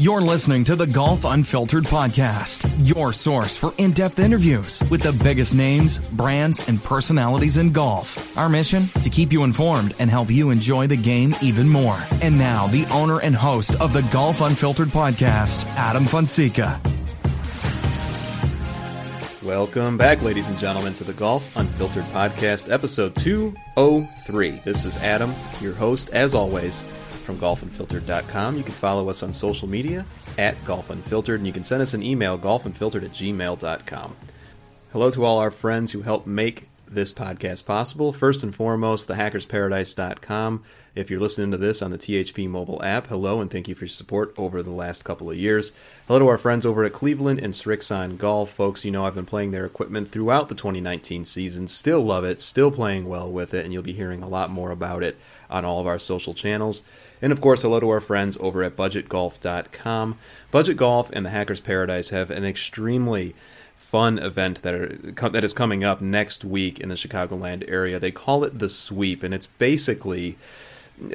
You're listening to the Golf Unfiltered podcast, your source for in depth interviews with the biggest names, brands, and personalities in golf. Our mission? To keep you informed and help you enjoy the game even more. And now, the owner and host of the Golf Unfiltered podcast, Adam Fonseca. Welcome back, ladies and gentlemen, to the Golf Unfiltered Podcast, episode 203. This is Adam, your host, as always, from golfunfiltered.com. You can follow us on social media at golfunfiltered, and you can send us an email, golfunfiltered at gmail.com. Hello to all our friends who help make this podcast possible. First and foremost, thehackersparadise.com. If you're listening to this on the THP mobile app, hello and thank you for your support over the last couple of years. Hello to our friends over at Cleveland and Srixon Golf. Folks, you know I've been playing their equipment throughout the 2019 season. Still love it, still playing well with it, and you'll be hearing a lot more about it on all of our social channels. And of course, hello to our friends over at budgetgolf.com. Budget Golf and the Hackers Paradise have an extremely fun event that are that is coming up next week in the Chicagoland area. They call it the Sweep, and it's basically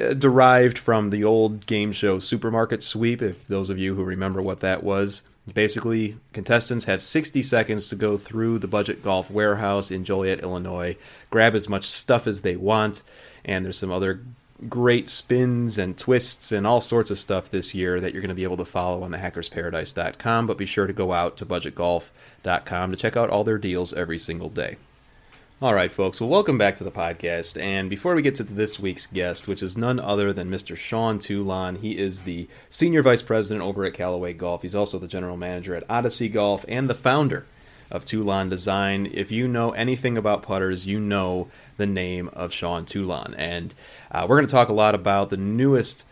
uh, derived from the old game show Supermarket Sweep. If those of you who remember what that was, basically contestants have 60 seconds to go through the Budget Golf Warehouse in Joliet, Illinois, grab as much stuff as they want, and there's some other great spins and twists and all sorts of stuff this year that you're going to be able to follow on the hackersparadise.com. But be sure to go out to budgetgolf.com to check out all their deals every single day. All right, folks. Well, welcome back to the podcast. And before we get to this week's guest, which is none other than Mr. Sean Toulon, he is the senior vice president over at Callaway Golf. He's also the general manager at Odyssey Golf and the founder of Toulon Design. If you know anything about putters, you know the name of Sean Toulon. And uh, we're going to talk a lot about the newest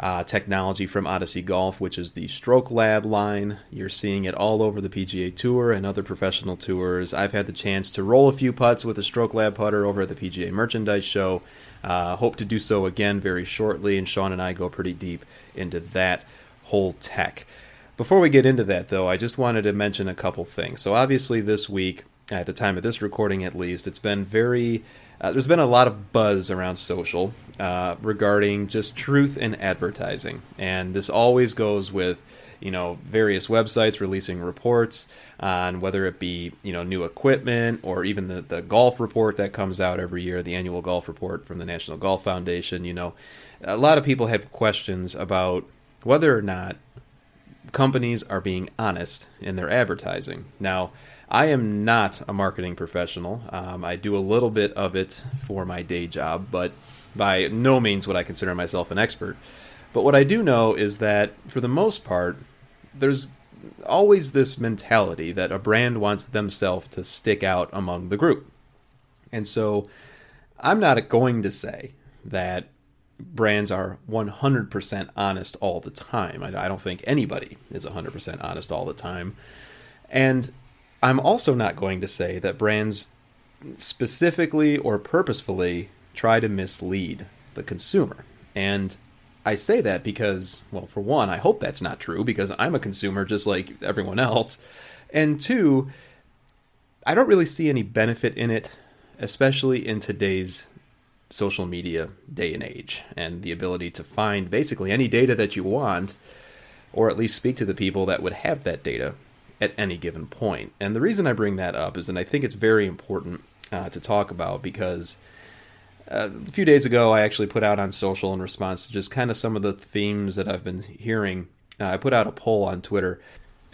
uh, technology from Odyssey Golf, which is the Stroke Lab line. You're seeing it all over the PGA Tour and other professional tours. I've had the chance to roll a few putts with a Stroke Lab putter over at the PGA Merchandise Show. Uh, hope to do so again very shortly, and Sean and I go pretty deep into that whole tech. Before we get into that, though, I just wanted to mention a couple things. So, obviously, this week, at the time of this recording at least, it's been very uh, there's been a lot of buzz around social uh, regarding just truth in advertising, and this always goes with you know various websites releasing reports on whether it be you know new equipment or even the, the golf report that comes out every year the annual golf report from the national golf foundation you know a lot of people have questions about whether or not companies are being honest in their advertising now I am not a marketing professional. Um, I do a little bit of it for my day job, but by no means would I consider myself an expert. But what I do know is that for the most part, there's always this mentality that a brand wants themselves to stick out among the group. And so I'm not going to say that brands are 100% honest all the time. I, don't think anybody is 100% honest all the time. And I'm also not going to say that brands specifically or purposefully try to mislead the consumer. And I say that because, well, for one, I hope that's not true because I'm a consumer just like everyone else. And two, I don't really see any benefit in it, especially in today's social media day and age and the ability to find basically any data that you want or at least speak to the people that would have that data at any given point. And the reason I bring that up is that I think it's very important uh, to talk about because uh, a few days ago I actually put out on social in response to just kind of some of the themes that I've been hearing. Uh, I put out a poll on Twitter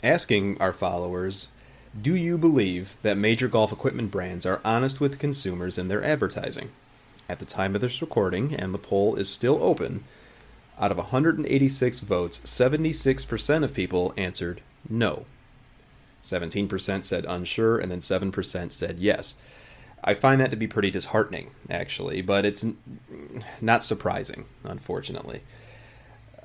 asking our followers Do you believe that major golf equipment brands are honest with consumers in their advertising? At the time of this recording, and the poll is still open, out of 186 votes, 76% of people answered no. 17% said unsure, and then 7% said yes. I find that to be pretty disheartening, actually, but it's not surprising, unfortunately.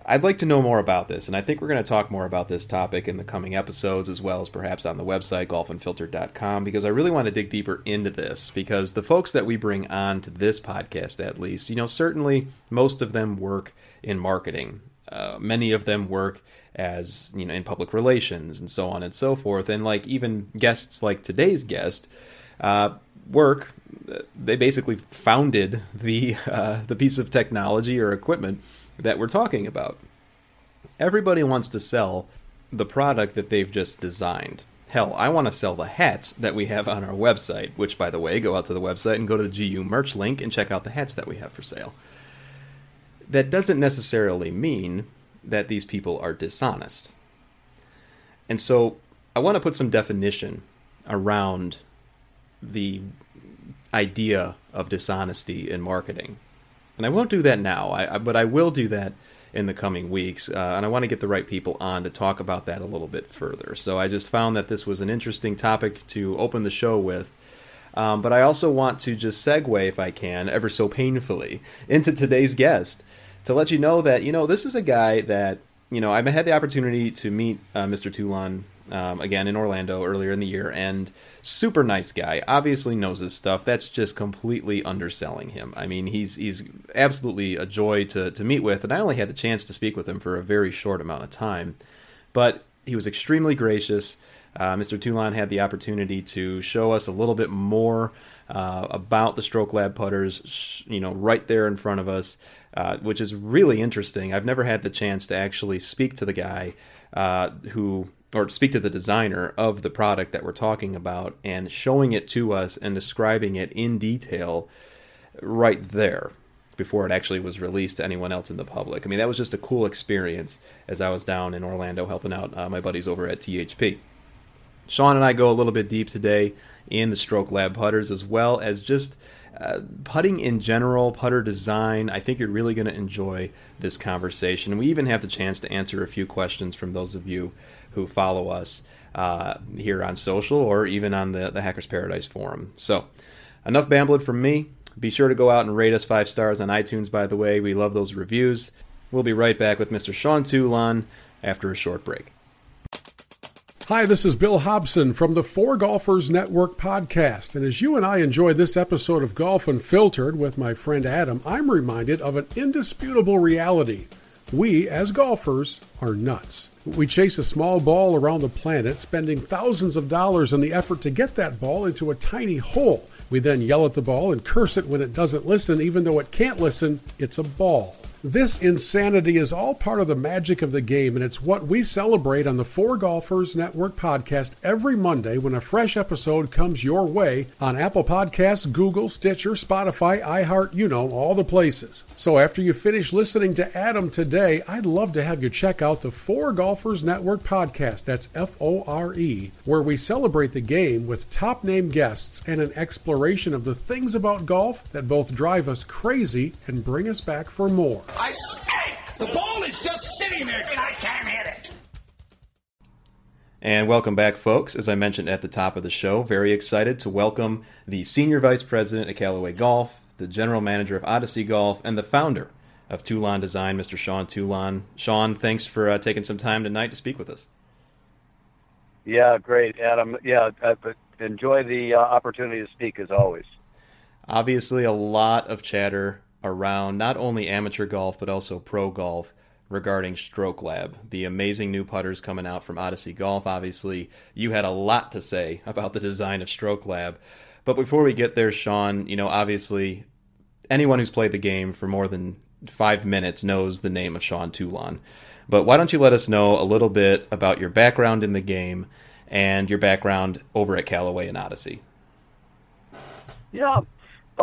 I'd like to know more about this, and I think we're going to talk more about this topic in the coming episodes, as well as perhaps on the website, golfunfiltered.com, because I really want to dig deeper into this. Because the folks that we bring on to this podcast, at least, you know, certainly most of them work in marketing. Uh, many of them work as, you know, in public relations and so on and so forth. And like even guests like today's guest, uh, work, they basically founded the uh, the piece of technology or equipment that we're talking about. Everybody wants to sell the product that they've just designed. Hell, I want to sell the hats that we have on our website, which, by the way, go out to the website and go to the GU merch link and check out the hats that we have for sale. That doesn't necessarily mean that these people are dishonest. And so I want to put some definition around the idea of dishonesty in marketing. And I won't do that now, I, I, but I will do that in the coming weeks. Uh, and I want to get the right people on to talk about that a little bit further. So I just found that this was an interesting topic to open the show with. Um, but I also want to just segue, if I can, ever so painfully, into today's guest to let you know that, you know, this is a guy that, you know, I've had the opportunity to meet uh, Mr. Toulon um, again in Orlando earlier in the year, and super nice guy. Obviously knows his stuff. That's just completely underselling him. I mean, he's he's absolutely a joy to to meet with, and I only had the chance to speak with him for a very short amount of time, but he was extremely gracious. Uh, Mr. Toulon had the opportunity to show us a little bit more uh, about the Stroke Lab putters, you know, right there in front of us, uh, which is really interesting. I've never had the chance to actually speak to the guy uh, who or speak to the designer of the product that we're talking about and showing it to us and describing it in detail right there before it actually was released to anyone else in the public. I mean, that was just a cool experience as I was down in Orlando helping out uh, my buddies over at THP. Sean and I go a little bit deep today in the Stroke Lab putters as well as just uh, putting in general, putter design. I think you're really going to enjoy this conversation. We even have the chance to answer a few questions from those of you who follow us uh, here on social or even on the, the Hackers Paradise forum. So, enough bambling from me. Be sure to go out and rate us five stars on iTunes, by the way. We love those reviews. We'll be right back with Mr. Sean Toulon after a short break. Hi, this is Bill Hobson from the Fore Golfers Network podcast. And as you and I enjoy this episode of Golf Unfiltered with my friend Adam, I'm reminded of an indisputable reality. We, as golfers, are nuts. We chase a small ball around the planet, spending thousands of dollars in the effort to get that ball into a tiny hole. We then yell at the ball and curse it when it doesn't listen, even though it can't listen. It's a ball. This insanity is all part of the magic of the game, and it's what we celebrate on the Fore Golfers Network podcast every Monday when a fresh episode comes your way on Apple Podcasts, Google, Stitcher, Spotify, iHeart, you know, all the places. So after you finish listening to Adam today, I'd love to have you check out the Fore Golfers Network podcast. That's F O R E, where we celebrate the game with top name guests and an exploration of the things about golf that both drive us crazy and bring us back for more. I stink! The ball is just sitting there and I can't hit it. And welcome back, folks. As I mentioned at the top of the show, very excited to welcome the Senior Vice President at Callaway Golf, the General Manager of Odyssey Golf, and the founder of Toulon Design, Mr. Sean Toulon. Sean, thanks for uh, taking some time tonight to speak with us. Yeah, great, Adam. Yeah, I enjoy the uh, opportunity to speak as always. Obviously, a lot of chatter around not only amateur golf but also pro golf regarding Stroke Lab, the amazing new putters coming out from Odyssey Golf. Obviously, you had a lot to say about the design of Stroke Lab. But before we get there, Sean, you know, obviously, anyone who's played the game for more than five minutes knows the name of Sean Toulon. But why don't you let us know a little bit about your background in the game and your background over at Callaway and Odyssey? Yeah,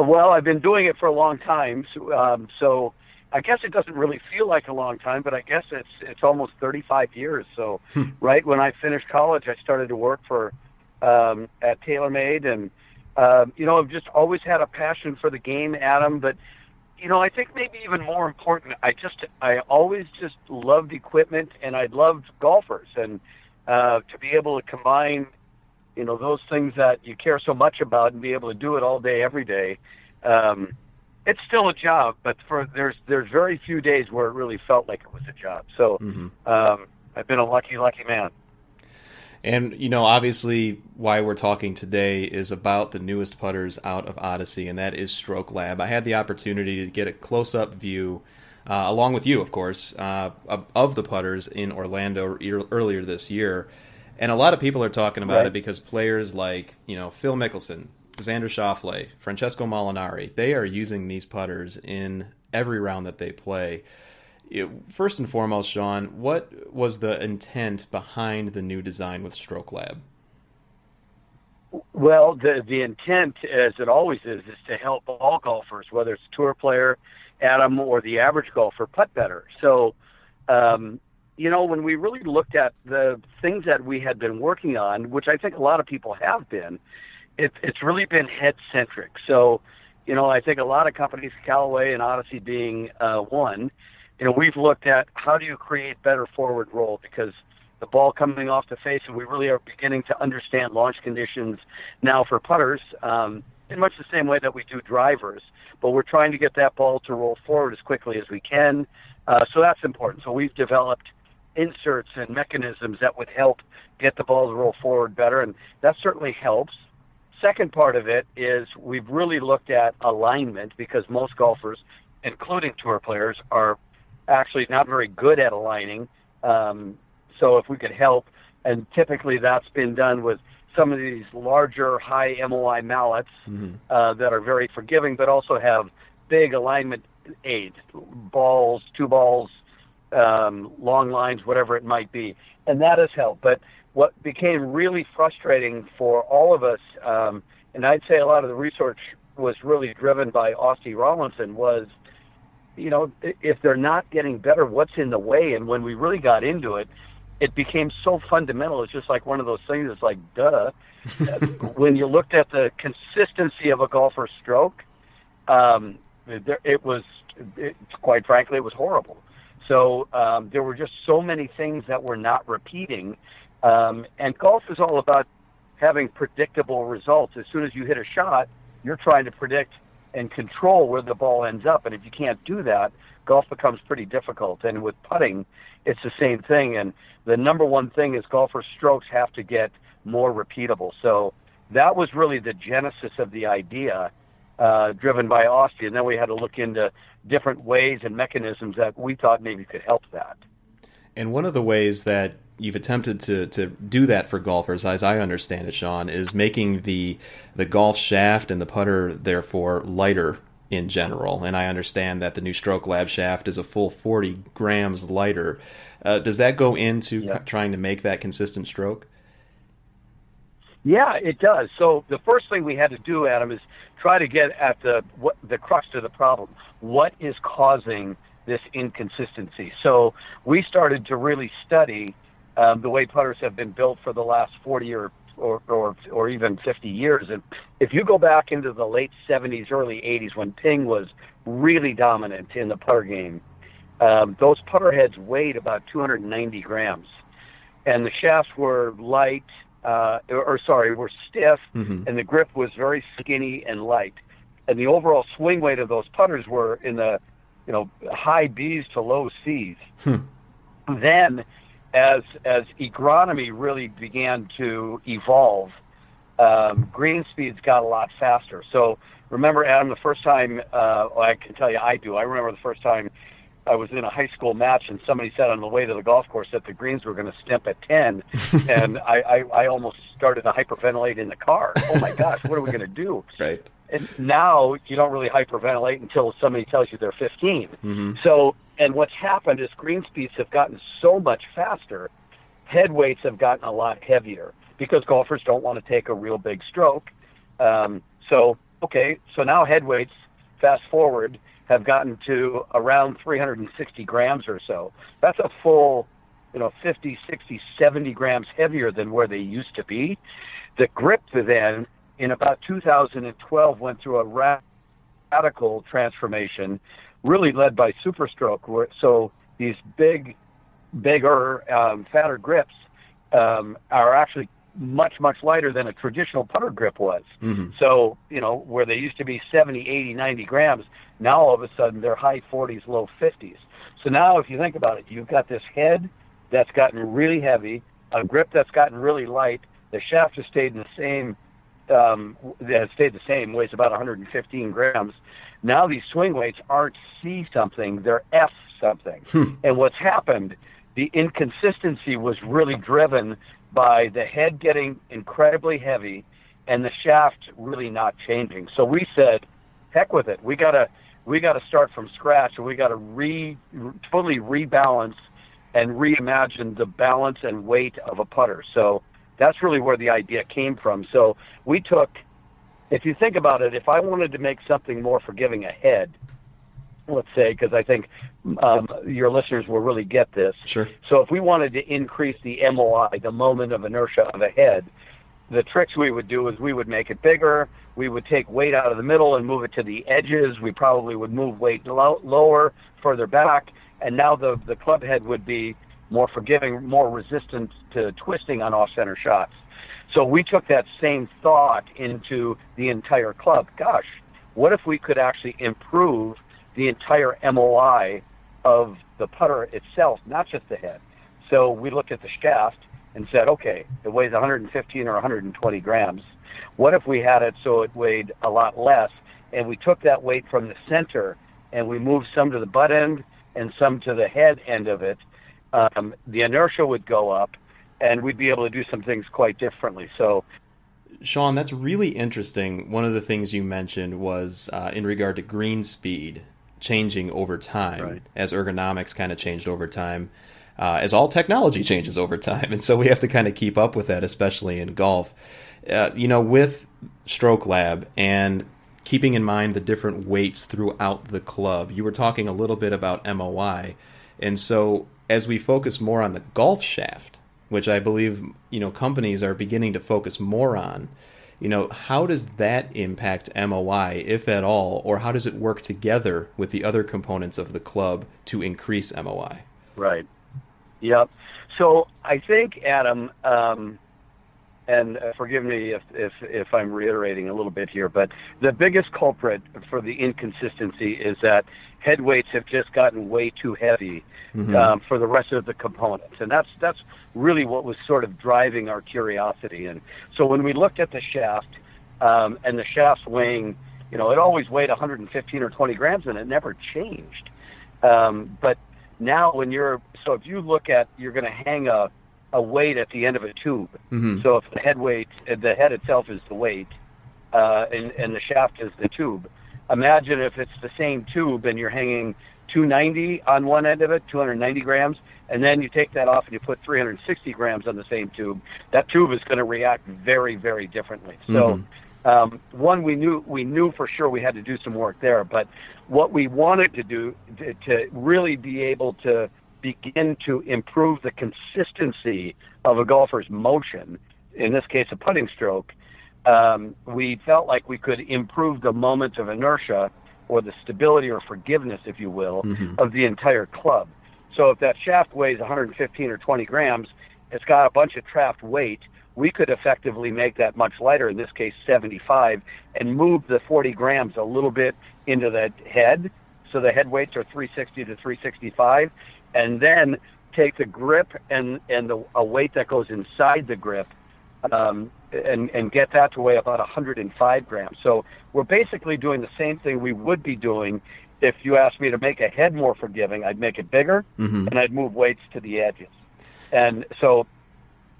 well, I've been doing it for a long time, so, um, so I guess it doesn't really feel like a long time, but I guess it's it's almost 35 years. So, hmm. right when I finished college, I started to work for um, at TaylorMade, and um, you know, I've just always had a passion for the game, Adam. But you know, I think maybe even more important, I just I always just loved equipment, and I loved golfers, and uh, to be able to combine you know those things that you care so much about and be able to do it all day every day um, it's still a job, but for there's there's very few days where it really felt like it was a job. So Mm-hmm. um, I've been a lucky, lucky man. And you know, obviously, why we're talking today is about the newest putters out of Odyssey, and that is Stroke Lab. I had the opportunity to get a close-up view, uh, along with you, of course, uh, of, of the putters in Orlando earlier this year. And a lot of people are talking about Right. it because players like you know Phil Mickelson, Xander Schauffele, Francesco Molinari, they are using these putters in every round that they play. It, first and foremost, Sean, what was the intent behind the new design with Stroke Lab? Well, the the intent, as it always is, is to help all golfers, whether it's tour player, Adam, or the average golfer, putt better. So, um, you know, when we really looked at the things that we had been working on, which I think a lot of people have been, it, it's really been head centric. So, you know, I think a lot of companies, Callaway and Odyssey being uh, one, you know, we've looked at how do you create better forward roll because the ball coming off the face, and we really are beginning to understand launch conditions now for putters um, in much the same way that we do drivers. But we're trying to get that ball to roll forward as quickly as we can. Uh, so that's important. So we've developed inserts and mechanisms that would help get the ball to roll forward better, and that certainly helps. Second part of it is we've really looked at alignment because most golfers, including tour players, are actually not very good at aligning. Um, so if we could help, and typically that's been done with some of these larger high MOI mallets uh, that are very forgiving, but also have big alignment aids, balls, two balls, um, long lines, whatever it might be, and that has helped. But what became really frustrating for all of us, um, and I'd say a lot of the research was really driven by Austie Rollinson, was you know, if they're not getting better, what's in the way? And when we really got into it, it became so fundamental. It's just like one of those things. It's like, duh. when you looked at the consistency of a golfer's stroke, um, it was, it, quite frankly, it was horrible. So um, there were just so many things that were not repeating. Um, and golf is all about having predictable results. As soon as you hit a shot, you're trying to predict and control where the ball ends up. And if you can't do that, golf becomes pretty difficult. And with putting, it's the same thing. And the number one thing is golfers' strokes have to get more repeatable. So that was really the genesis of the idea, uh, driven by Austie. And then we had to look into different ways and mechanisms that we thought maybe could help that. And one of the ways that you've attempted to, to do that for golfers, as I understand it, Sean, is making the the golf shaft and the putter therefore lighter in general. And I understand that the new Stroke Lab shaft is a full 40 grams lighter. Uh, does that go into Yeah. trying to make that consistent stroke? Yeah, it does. So the first thing we had to do, Adam, is try to get at the what the crux of the problem. What is causing this inconsistency? So we started to really study um, the way putters have been built for the last 40 or, or or or even 50 years. And if you go back into the late 70s, early 80s, when Ping was really dominant in the putter game, um, those putter heads weighed about 290 grams, and the shafts were light, uh, or, or sorry, were stiff, and the grip was very skinny and light, and the overall swing weight of those putters were in the, you know, high B's to low C's. Then, as as agronomy really began to evolve, um, green speeds got a lot faster. So remember, Adam, the first time uh, well, I can tell you, I do. I remember the first time I was in a high school match, and somebody said on the way to the golf course that the greens were going to stimp at ten, and I, I I almost started to hyperventilate in the car. Oh my gosh, what are we going to do? Right. And now you don't really hyperventilate until somebody tells you they're 15. So, and what's happened is green speeds have gotten so much faster, head weights have gotten a lot heavier because golfers don't want to take a real big stroke. Um, so, okay, so now head weights, fast forward, have gotten to around 360 grams or so. That's a full, you know, 50, 60, 70 grams heavier than where they used to be. The grip then, in about 2012, went through a radical transformation, really led by Superstroke. So these big, bigger, um, fatter grips um, are actually much much lighter than a traditional putter grip was. Mm-hmm. So you know where they used to be 70, 80, 90 grams, now all of a sudden they're high 40s, low 50s. So now if you think about it, you've got this head that's gotten really heavy, a grip that's gotten really light. The shaft has stayed in the same. Um, has stayed the same, weighs about 115 grams. Now these swing weights aren't C something, they're F something. Hmm. And what's happened, the inconsistency was really driven by the head getting incredibly heavy and the shaft really not changing. So we said, heck with it. We gotta we gotta start from scratch and we gotta re totally rebalance and reimagine the balance and weight of a putter. So that's really where the idea came from. So we took if you think about it, if I wanted to make something more forgiving ahead, let's say, because I think um, your listeners will really get this. Sure. So if we wanted to increase the MOI, the moment of inertia of a head, the tricks we would do is we would make it bigger. We would take weight out of the middle and move it to the edges. We probably would move weight low, lower, further back, and now the the club head would be more forgiving, more resistant to twisting on off-center shots. So we took that same thought into the entire club. Gosh, what if we could actually improve the entire MOI of the putter itself, not just the head. So we looked at the shaft and said, okay, it weighs 115 or 120 grams. What if we had it so it weighed a lot less, and we took that weight from the center and we moved some to the butt end and some to the head end of it? Um, the inertia would go up, and we'd be able to do some things quite differently. So Sean, that's really interesting. One of the things you mentioned was uh, in regard to green speed changing over time right. as ergonomics kind of changed over time, uh, as all technology changes over time. And so we have to kind of keep up with that, especially in golf. Uh, you know, with Stroke Lab and keeping in mind the different weights throughout the club, you were talking a little bit about MOI. And so as we focus more on the golf shaft, which I believe, you know, companies are beginning to focus more on, you know, how does that impact MOI, if at all, or how does it work together with the other components of the club to increase MOI? Right. Yep. So I think, Adam, um, and uh, forgive me if, if, if I'm reiterating a little bit here, but the biggest culprit for the inconsistency is that head weights have just gotten way too heavy mm-hmm. um, for the rest of the components, and that's that's really what was sort of driving our curiosity. And so when we looked at the shaft um, and the shaft's weighing, you know, it always weighed 115 or 20 grams, and it never changed. Um, but now when you're so if you look at you're going to hang a a weight at the end of a tube. Mm-hmm. So if the head weight, the head itself is the weight, uh, and, and the shaft is the tube. Imagine if it's the same tube and you're hanging 290 on one end of it, 290 grams, and then you take that off and you put 360 grams on the same tube. That tube is going to react very, very differently. So, mm-hmm. um, one we knew we knew for sure we had to do some work there, but what we wanted to do to, to really be able to begin to improve the consistency of a golfer's motion, in this case, a putting stroke, um, we felt like we could improve the moment of inertia or the stability or forgiveness, if you will, mm-hmm. of the entire club. So if that shaft weighs 115 or 20 grams, it's got a bunch of trapped weight. We could effectively make that much lighter, in this case 75, and move the 40 grams a little bit into the head. So the head weights are 360 to 365, and then take the grip and and the a weight that goes inside the grip um, and and get that to weigh about 105 grams. So we're basically doing the same thing we would be doing if you asked me to make a head more forgiving. I'd make it bigger mm-hmm. and I'd move weights to the edges. And so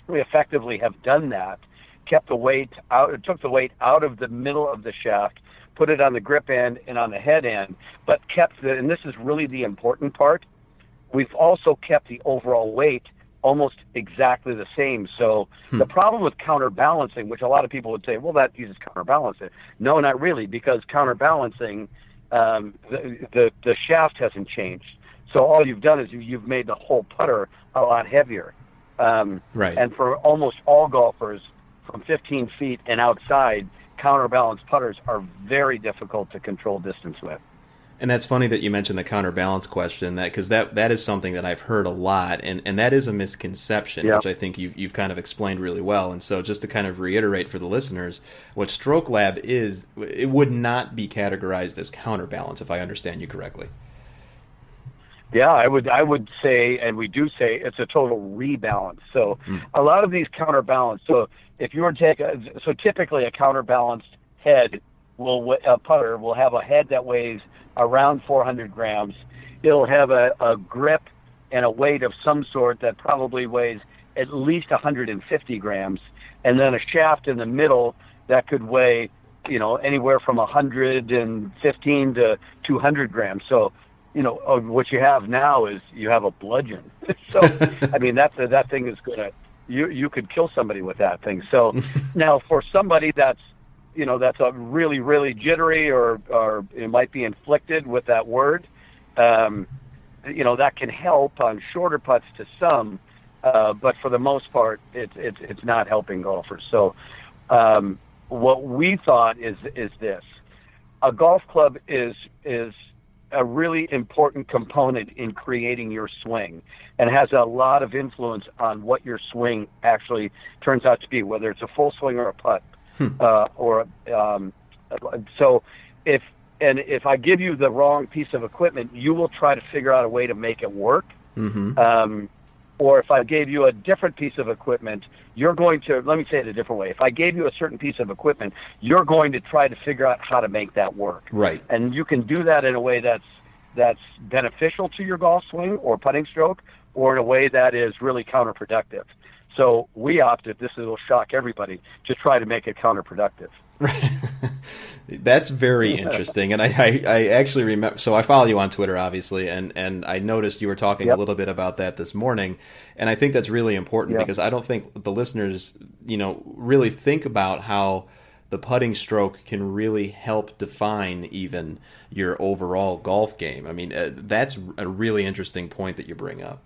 we effectively have done that. Kept the weight out, took the weight out of the middle of the shaft, put it on the grip end and on the head end, but kept the, and this is really the important part, We've also kept the overall weight almost exactly the same. So hmm. the problem with counterbalancing, which a lot of people would say, well, that uses counterbalancing. No, not really, because counterbalancing, um, the, the the shaft hasn't changed. So all you've done is you've made the whole putter a lot heavier. Um, right. And for almost all golfers, from 15 feet and outside, counterbalance putters are very difficult to control distance with. And that's funny that you mentioned the counterbalance question, that because that that is something that I've heard a lot, and, and that is a misconception, Yeah. which I think you've you've kind of explained really well. And so, just to kind of reiterate for the listeners, what Stroke Lab is, it would not be categorized as counterbalance, if I understand you correctly. Yeah, I would I would say, and we do say it's a total rebalance. So hmm. a lot of these counterbalance. So if you were to take a, so typically a counterbalanced head will a putter will have a head that weighs around 400 grams. It'll have a, a grip and a weight of some sort that probably weighs at least 150 grams, and then a shaft in the middle that could weigh, you know, anywhere from 115 to 200 grams. So you know, uh, what you have now is you have a bludgeon. so, I mean, that's that thing is gonna you you could kill somebody with that thing. So, now for somebody that's you know that's a really really jittery or or it might be inflicted with that word, um, you know that can help on shorter putts to some, uh, but for the most part, it's it's it's not helping golfers. So, um, what we thought is is this: a golf club is is a really important component in creating your swing and has a lot of influence on what your swing actually turns out to be, whether it's a full swing or a putt. Uh, or um, so, if and if I give you the wrong piece of equipment, you will try to figure out a way to make it work. Mm-hmm. Um, or if I gave you a different piece of equipment, you're going to, let me say it a different way. If I gave you a certain piece of equipment, you're going to try to figure out how to make that work. Right. And you can do that in a way that's, that's beneficial to your golf swing or putting stroke, or in a way that is really counterproductive. So we opted, this will shock everybody, to try to make it counterproductive. That's very interesting, and I, I, I actually remember. So I follow you on Twitter, obviously, and and I noticed you were talking a little bit about that this morning, and I think that's really important Yep. because I don't think the listeners, you know, really think about how the putting stroke can really help define even your overall golf game. I mean, uh, that's a really interesting point that you bring up.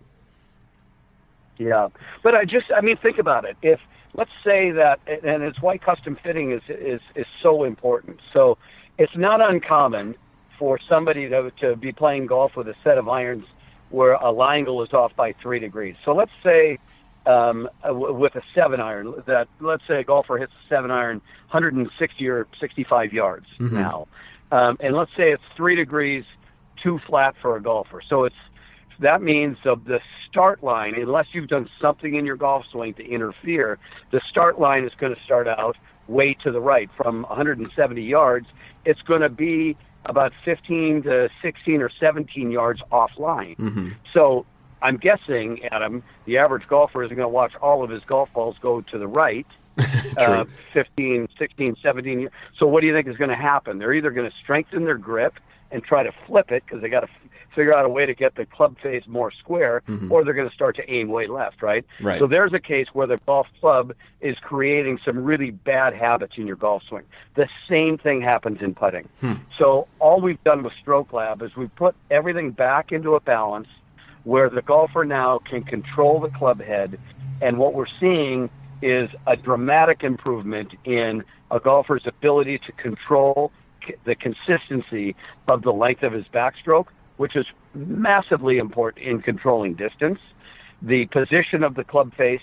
Yeah, but I just, I mean, think about it. If let's say that, and it's why custom fitting is is is so important. So it's not uncommon for somebody to to be playing golf with a set of irons where a line angle is off by three degrees. So let's say um, uh, with a seven iron that let's say a golfer hits a seven iron 160 or 65 yards now, um, and let's say it's three degrees too flat for a golfer. So it's that means the, the start line, unless you've done something in your golf swing to interfere, the start line is going to start out way to the right from 170 yards. It's going to be about 15 to 16 or 17 yards offline. So I'm guessing, Adam, the average golfer isn't going to watch all of his golf balls go to the right. uh, 15, 16, 17 years. So what do you think is going to happen? They're either going to strengthen their grip and try to flip it because they got to figure out a way to get the club face more square, mm-hmm. or they're going to start to aim way left, right? Right. So there's a case where the golf club is creating some really bad habits in your golf swing. The same thing happens in putting. Hmm. So all we've done with Stroke Lab is we've put everything back into a balance where the golfer now can control the club head, and what we're seeing is a dramatic improvement in a golfer's ability to control the consistency of the length of his backstroke, which is massively important in controlling distance. The position of the club face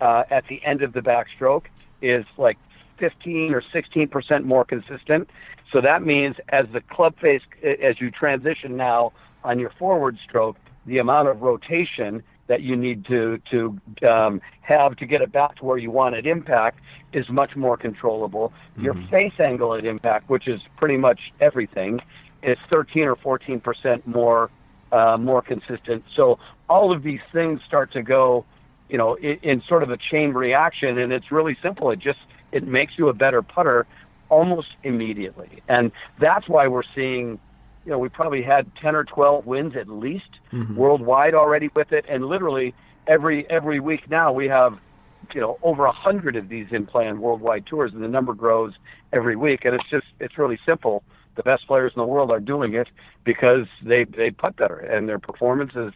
uh, at the end of the backstroke is like 15 or 16 percent more consistent. So that means as the club face, as you transition now on your forward stroke, the amount of rotation that you need to to um, have to get it back to where you want it impact is much more controllable. Your face angle at impact, which is pretty much everything, is 13 or 14 percent more uh, more consistent. So all of these things start to go, you know, in, in sort of a chain reaction, and it's really simple. It just it makes you a better putter almost immediately, and that's why we're seeing. You know, we probably had 10 or 12 wins at least worldwide already with it, and literally every every week now we have you know over a hundred of these in play on worldwide tours, and the number grows every week. And it's just it's really simple. The best players in the world are doing it because they they putt better, and their performance is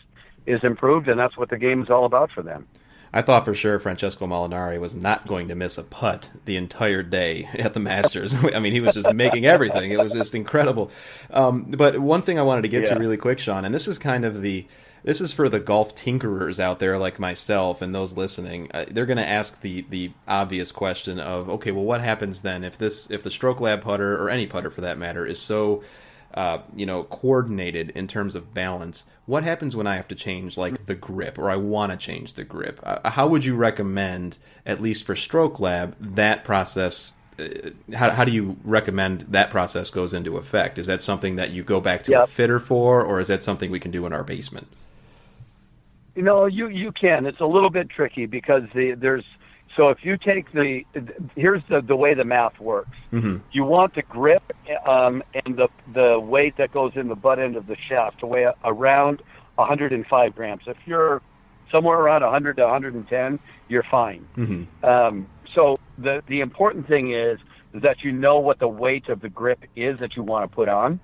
is improved, and that's what the game is all about for them. I thought for sure Francesco Molinari was not going to miss a putt the entire day at the Masters. I mean, he was just making everything. It was just incredible. Um, but one thing I wanted to get yeah. to really quick, Sean, and this is kind of the this is for the golf tinkerers out there like myself and those listening. Uh, they're going to ask the the obvious question of, okay, well, what happens then if this if the Stroke Lab putter or any putter for that matter is so uh, you know, coordinated in terms of balance. What happens when I have to change like the grip, or I want to change the grip? Uh, how would you recommend, at least for Stroke Lab, that process? Uh, how, how do you recommend that process goes into effect? Is that something that you go back to yep. a fitter for, or is that something we can do in our basement? You know, you you can. It's a little bit tricky because the, there's so if you take the, here's the, the way the math works. Mm-hmm. You want the grip um, and the, the weight that goes in the butt end of the shaft to weigh around 105 grams. If you're somewhere around 100 to 110, you're fine. Mm-hmm. Um, so the, the important thing is, is that you know what the weight of the grip is that you want to put on.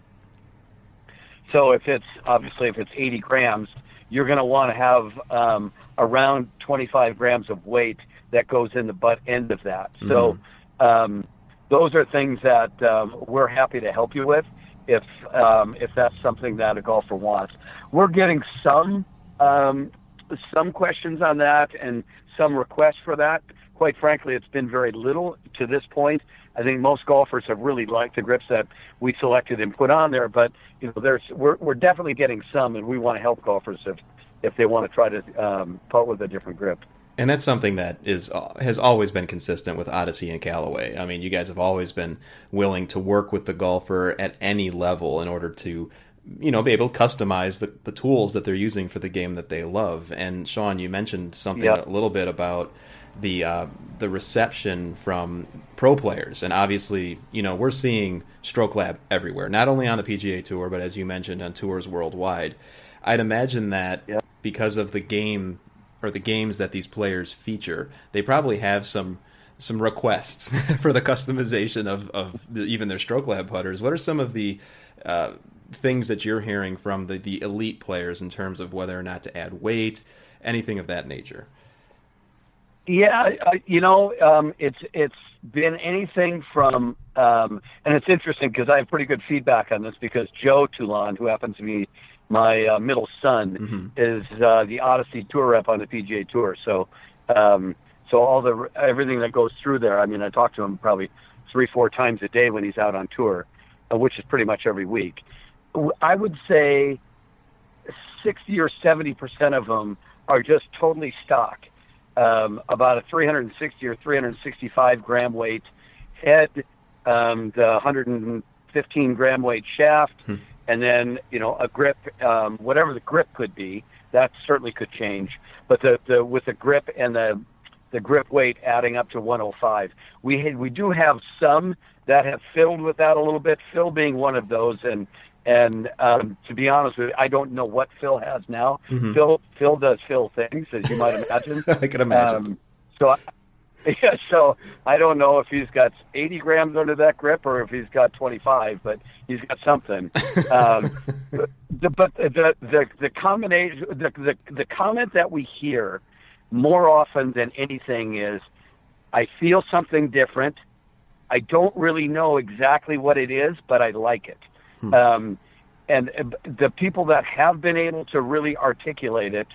So if it's obviously if it's 80 grams, you're going to want to have um, around 25 grams of weight that goes in the butt end of that. Mm-hmm. So um, those are things that um, we're happy to help you with if um, if that's something that a golfer wants. We're getting some um, some questions on that and some requests for that. Quite frankly, it's been very little to this point. I think most golfers have really liked the grips that we selected and put on there, but you know, there's we're we're definitely getting some, and we want to help golfers if if they want to try to um, putt with a different grip. And that's something that is has always been consistent with Odyssey and Callaway. I mean, you guys have always been willing to work with the golfer at any level in order to, you know, be able to customize the, the tools that they're using for the game that they love. And Sean, you mentioned something yep. a little bit about the uh, the reception from pro players, and obviously, you know, we're seeing Stroke Lab everywhere, not only on the PGA Tour, but as you mentioned, on tours worldwide. I'd imagine that yep. because of the game or the games that these players feature, they probably have some some requests for the customization of, of the, even their stroke lab putters. What are some of the uh, things that you're hearing from the, the elite players in terms of whether or not to add weight, anything of that nature? Yeah, you know, um, it's it's been anything from, um, and it's interesting because I have pretty good feedback on this because Joe Toulon, who happens to be my uh, middle son mm-hmm. is uh, the Odyssey tour rep on the PGA Tour. So, um, so all the everything that goes through there. I mean, I talk to him probably three, four times a day when he's out on tour, uh, which is pretty much every week. I would say sixty or seventy percent of them are just totally stock. Um, about a 360 or 365 gram weight head, um, the 115 gram weight shaft. Hmm and then you know a grip, um, whatever the grip could be, that certainly could change. But the, the with the grip and the the grip weight adding up to 105, we we do have some that have filled with that a little bit. Phil being one of those, and and um, to be honest with you, I don't know what Phil has now. Mm-hmm. Phil Phil does Phil things, as you might imagine. I can imagine. Um, so I, Yeah, so I don't know if he's got 80 grams under that grip or if he's got 25, but he's got something. Um, the, but the, the the combination, the, the the comment that we hear more often than anything is, I feel something different. I don't really know exactly what it is, but I like it. Hmm. Um, and the people that have been able to really articulate it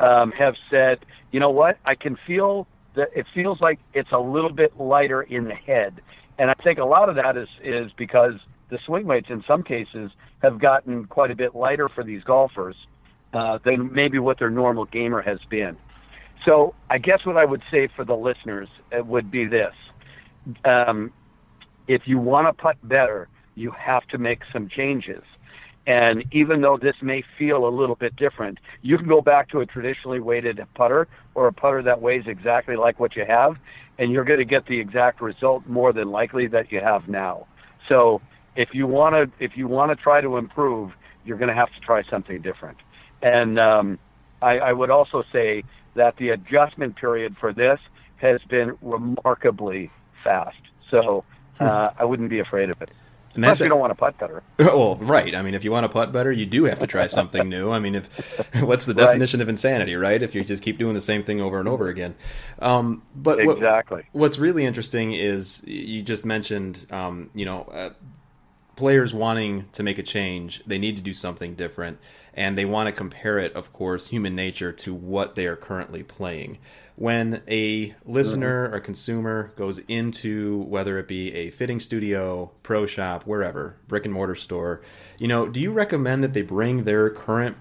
um, have said, you know what, I can feel that it feels like it's a little bit lighter in the head. And I think a lot of that is is because the swing weights in some cases have gotten quite a bit lighter for these golfers uh, than maybe what their normal gamer has been. So I guess what I would say for the listeners uh, would be this: um, if you want to putt better, you have to make some changes. And even though this may feel a little bit different, you can go back to a traditionally weighted putter or a putter that weighs exactly like what you have, and you're going to get the exact result more than likely that you have now. So if you want to, if you want to try to improve, you're going to have to try something different. And um, I, I would also say that the adjustment period for this has been remarkably fast. So hmm. uh, I wouldn't be afraid of it. And that's Plus, you don't want to putt better. Well, right. I mean, if you want to putt better, you do have to try something new. I mean, if what's the definition right. of insanity, right? If you just keep doing the same thing over and over again. Um, but exactly. What, what's really interesting is you just mentioned, um, you know, uh, players wanting to make a change. They need to do something different, and they want to compare it, of course, human nature to what they are currently playing when a listener mm-hmm. or consumer goes into whether it be a fitting studio, pro shop, wherever, brick and mortar store, you know, do you recommend that they bring their current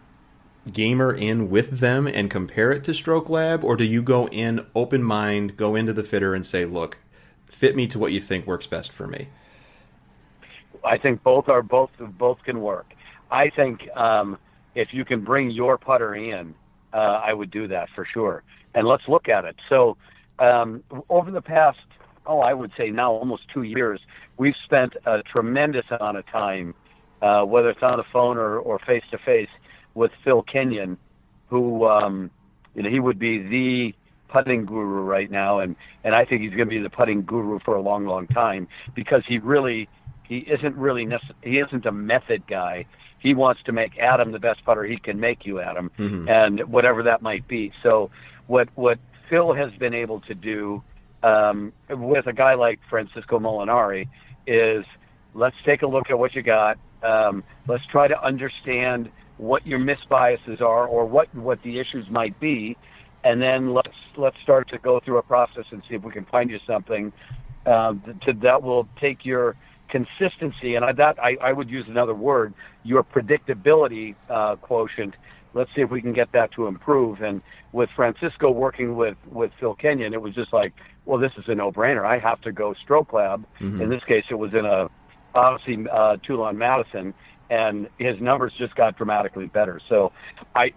gamer in with them and compare it to Stroke Lab, or do you go in open mind, go into the fitter and say, look, fit me to what you think works best for me? I think both are both both can work. I think um, if you can bring your putter in, uh, I would do that for sure and let's look at it. So, um, over the past, oh, I would say now almost two years, we've spent a tremendous amount of time, uh, whether it's on the phone or, face to face, with Phil Kenyon, who, um, you know, he would be the putting guru right now, and and I think he's going to be the putting guru for a long, long time because he really he isn't really necess- he isn't a method guy. He wants to make Adam the best putter he can make you, Adam, mm-hmm. and whatever that might be. So what what Phil has been able to do um, with a guy like Francisco Molinari is let's take a look at what you got. Um, let's try to understand what your misbiases are or what what the issues might be, and then let's let's start to go through a process and see if we can find you something uh, to, that will take your consistency and I, that I, I would use another word your predictability uh, quotient let's see if we can get that to improve. And with Francisco working with with Phil Kenyon, it was just like, well, this is a no brainer. I have to go Stroke Lab. Mm-hmm. In this case, it was in a Odyssey uh, Toulon Madison, and his numbers just got dramatically better. So, I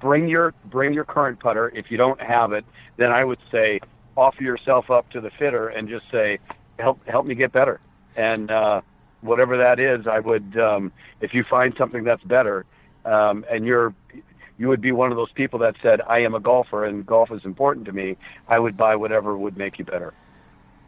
bring your bring your current putter. If you don't have it, then I would say offer yourself up to the fitter and just say, help help me get better. And uh, whatever that is, I would um, if you find something that's better um, and you're you would be one of those people that said, "I am a golfer and golf is important to me." I would buy whatever would make you better.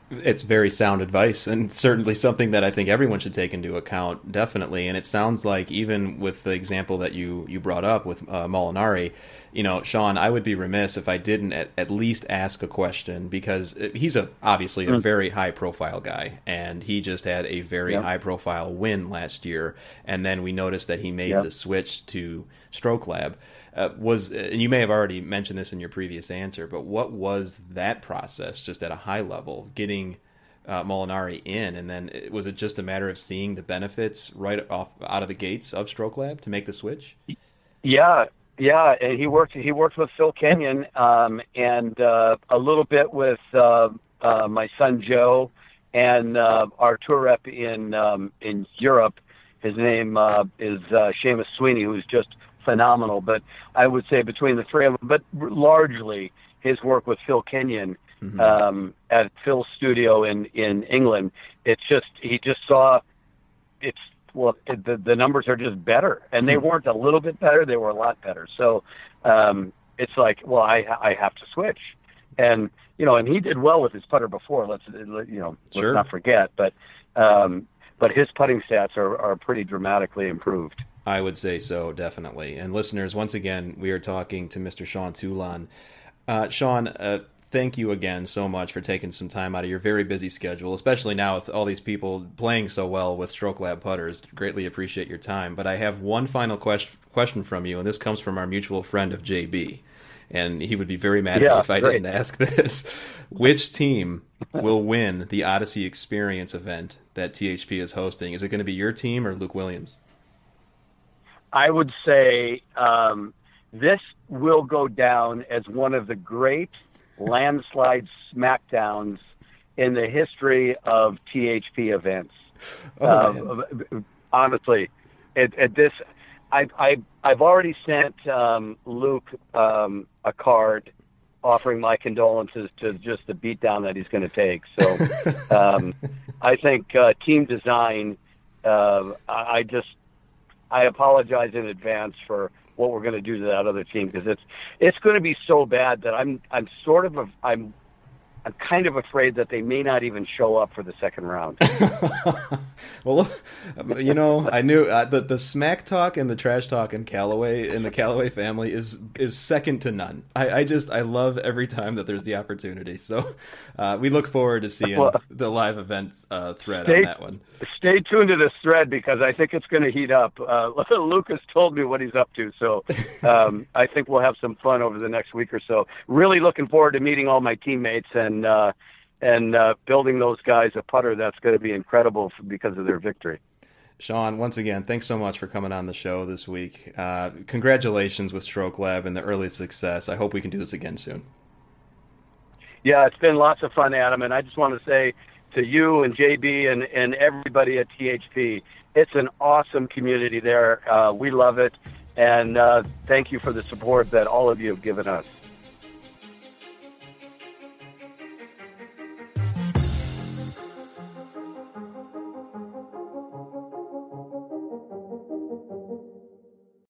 It's very sound advice, and certainly something that I think everyone should take into account, definitely. And it sounds like even with the example that you you brought up with uh, Molinari, you know, Sean, I would be remiss if I didn't at, at least ask a question because he's a obviously a mm. very high profile guy, and he just had a very high profile win last year, and then we noticed that he made the switch to Stroke Lab. Uh, was and you may have already mentioned this in your previous answer, but what was that process just at a high level getting? Uh, Molinari in, and then was it just a matter of seeing the benefits right off out of the gates of Stroke Lab to make the switch? Yeah, yeah, and he worked. He worked with Phil Kenyon um, and uh, a little bit with uh, uh, my son Joe and uh, our tour rep in um, in Europe. His name uh, is uh, Seamus Sweeney, who's just phenomenal. But I would say between the three of them, but largely his work with Phil Kenyon mm-hmm. um, at Phil's studio in in England. It's just he just saw it's well, the, the numbers are just better, and they hmm. weren't a little bit better; they were a lot better. So um, it's like, well, I I have to switch, and you know, and he did well with his putter before. Let's you know, let's sure. not forget, but um, but his putting stats are are pretty dramatically improved. I would say so, definitely. And listeners, once again, we are talking to Mr. Sean Toulon. Uh, Sean, uh, thank you again so much for taking some time out of your very busy schedule, especially now with all these people playing so well with Stroke Lab putters. Greatly appreciate your time. But I have one final question question from you, and this comes from our mutual friend of JB. And he would be very mad yeah, at me if I great. didn't ask this. Which team will win the Odyssey Experience event that THP is hosting? Is it going to be your team or Luke Williams? I would say um, this will go down as one of the great landslide smackdowns in the history of THP events. Oh, uh, honestly, at, at, this, I, I, I've already sent um, Luke um, a card offering my condolences to just the beatdown that he's going to take. So um, I think uh, team design, uh, I, I just, I apologize in advance for what we're going to do to that other team because it's it's going to be so bad that I'm I'm sort of a, I'm I'm kind of afraid that they may not even show up for the second round. well, you know, I knew uh, the the smack talk and the trash talk in Callaway in the Callaway family is is second to none. I, I just I love every time that there's the opportunity. So uh, we look forward to seeing well, the live event uh, thread stay, on that one. Stay tuned to this thread because I think it's going to heat up. Uh, Lucas told me what he's up to, so um, I think we'll have some fun over the next week or so. Really looking forward to meeting all my teammates and and uh, and uh, building those guys a putter that's going to be incredible because of their victory. Sean, once again, thanks so much for coming on the show this week. Uh, congratulations with Stroke Lab and the early success. I hope we can do this again soon. Yeah, it's been lots of fun, Adam, and I just want to say to you and JB and, and everybody at THP, it's an awesome community there. Uh, we love it, and uh, thank you for the support that all of you have given us.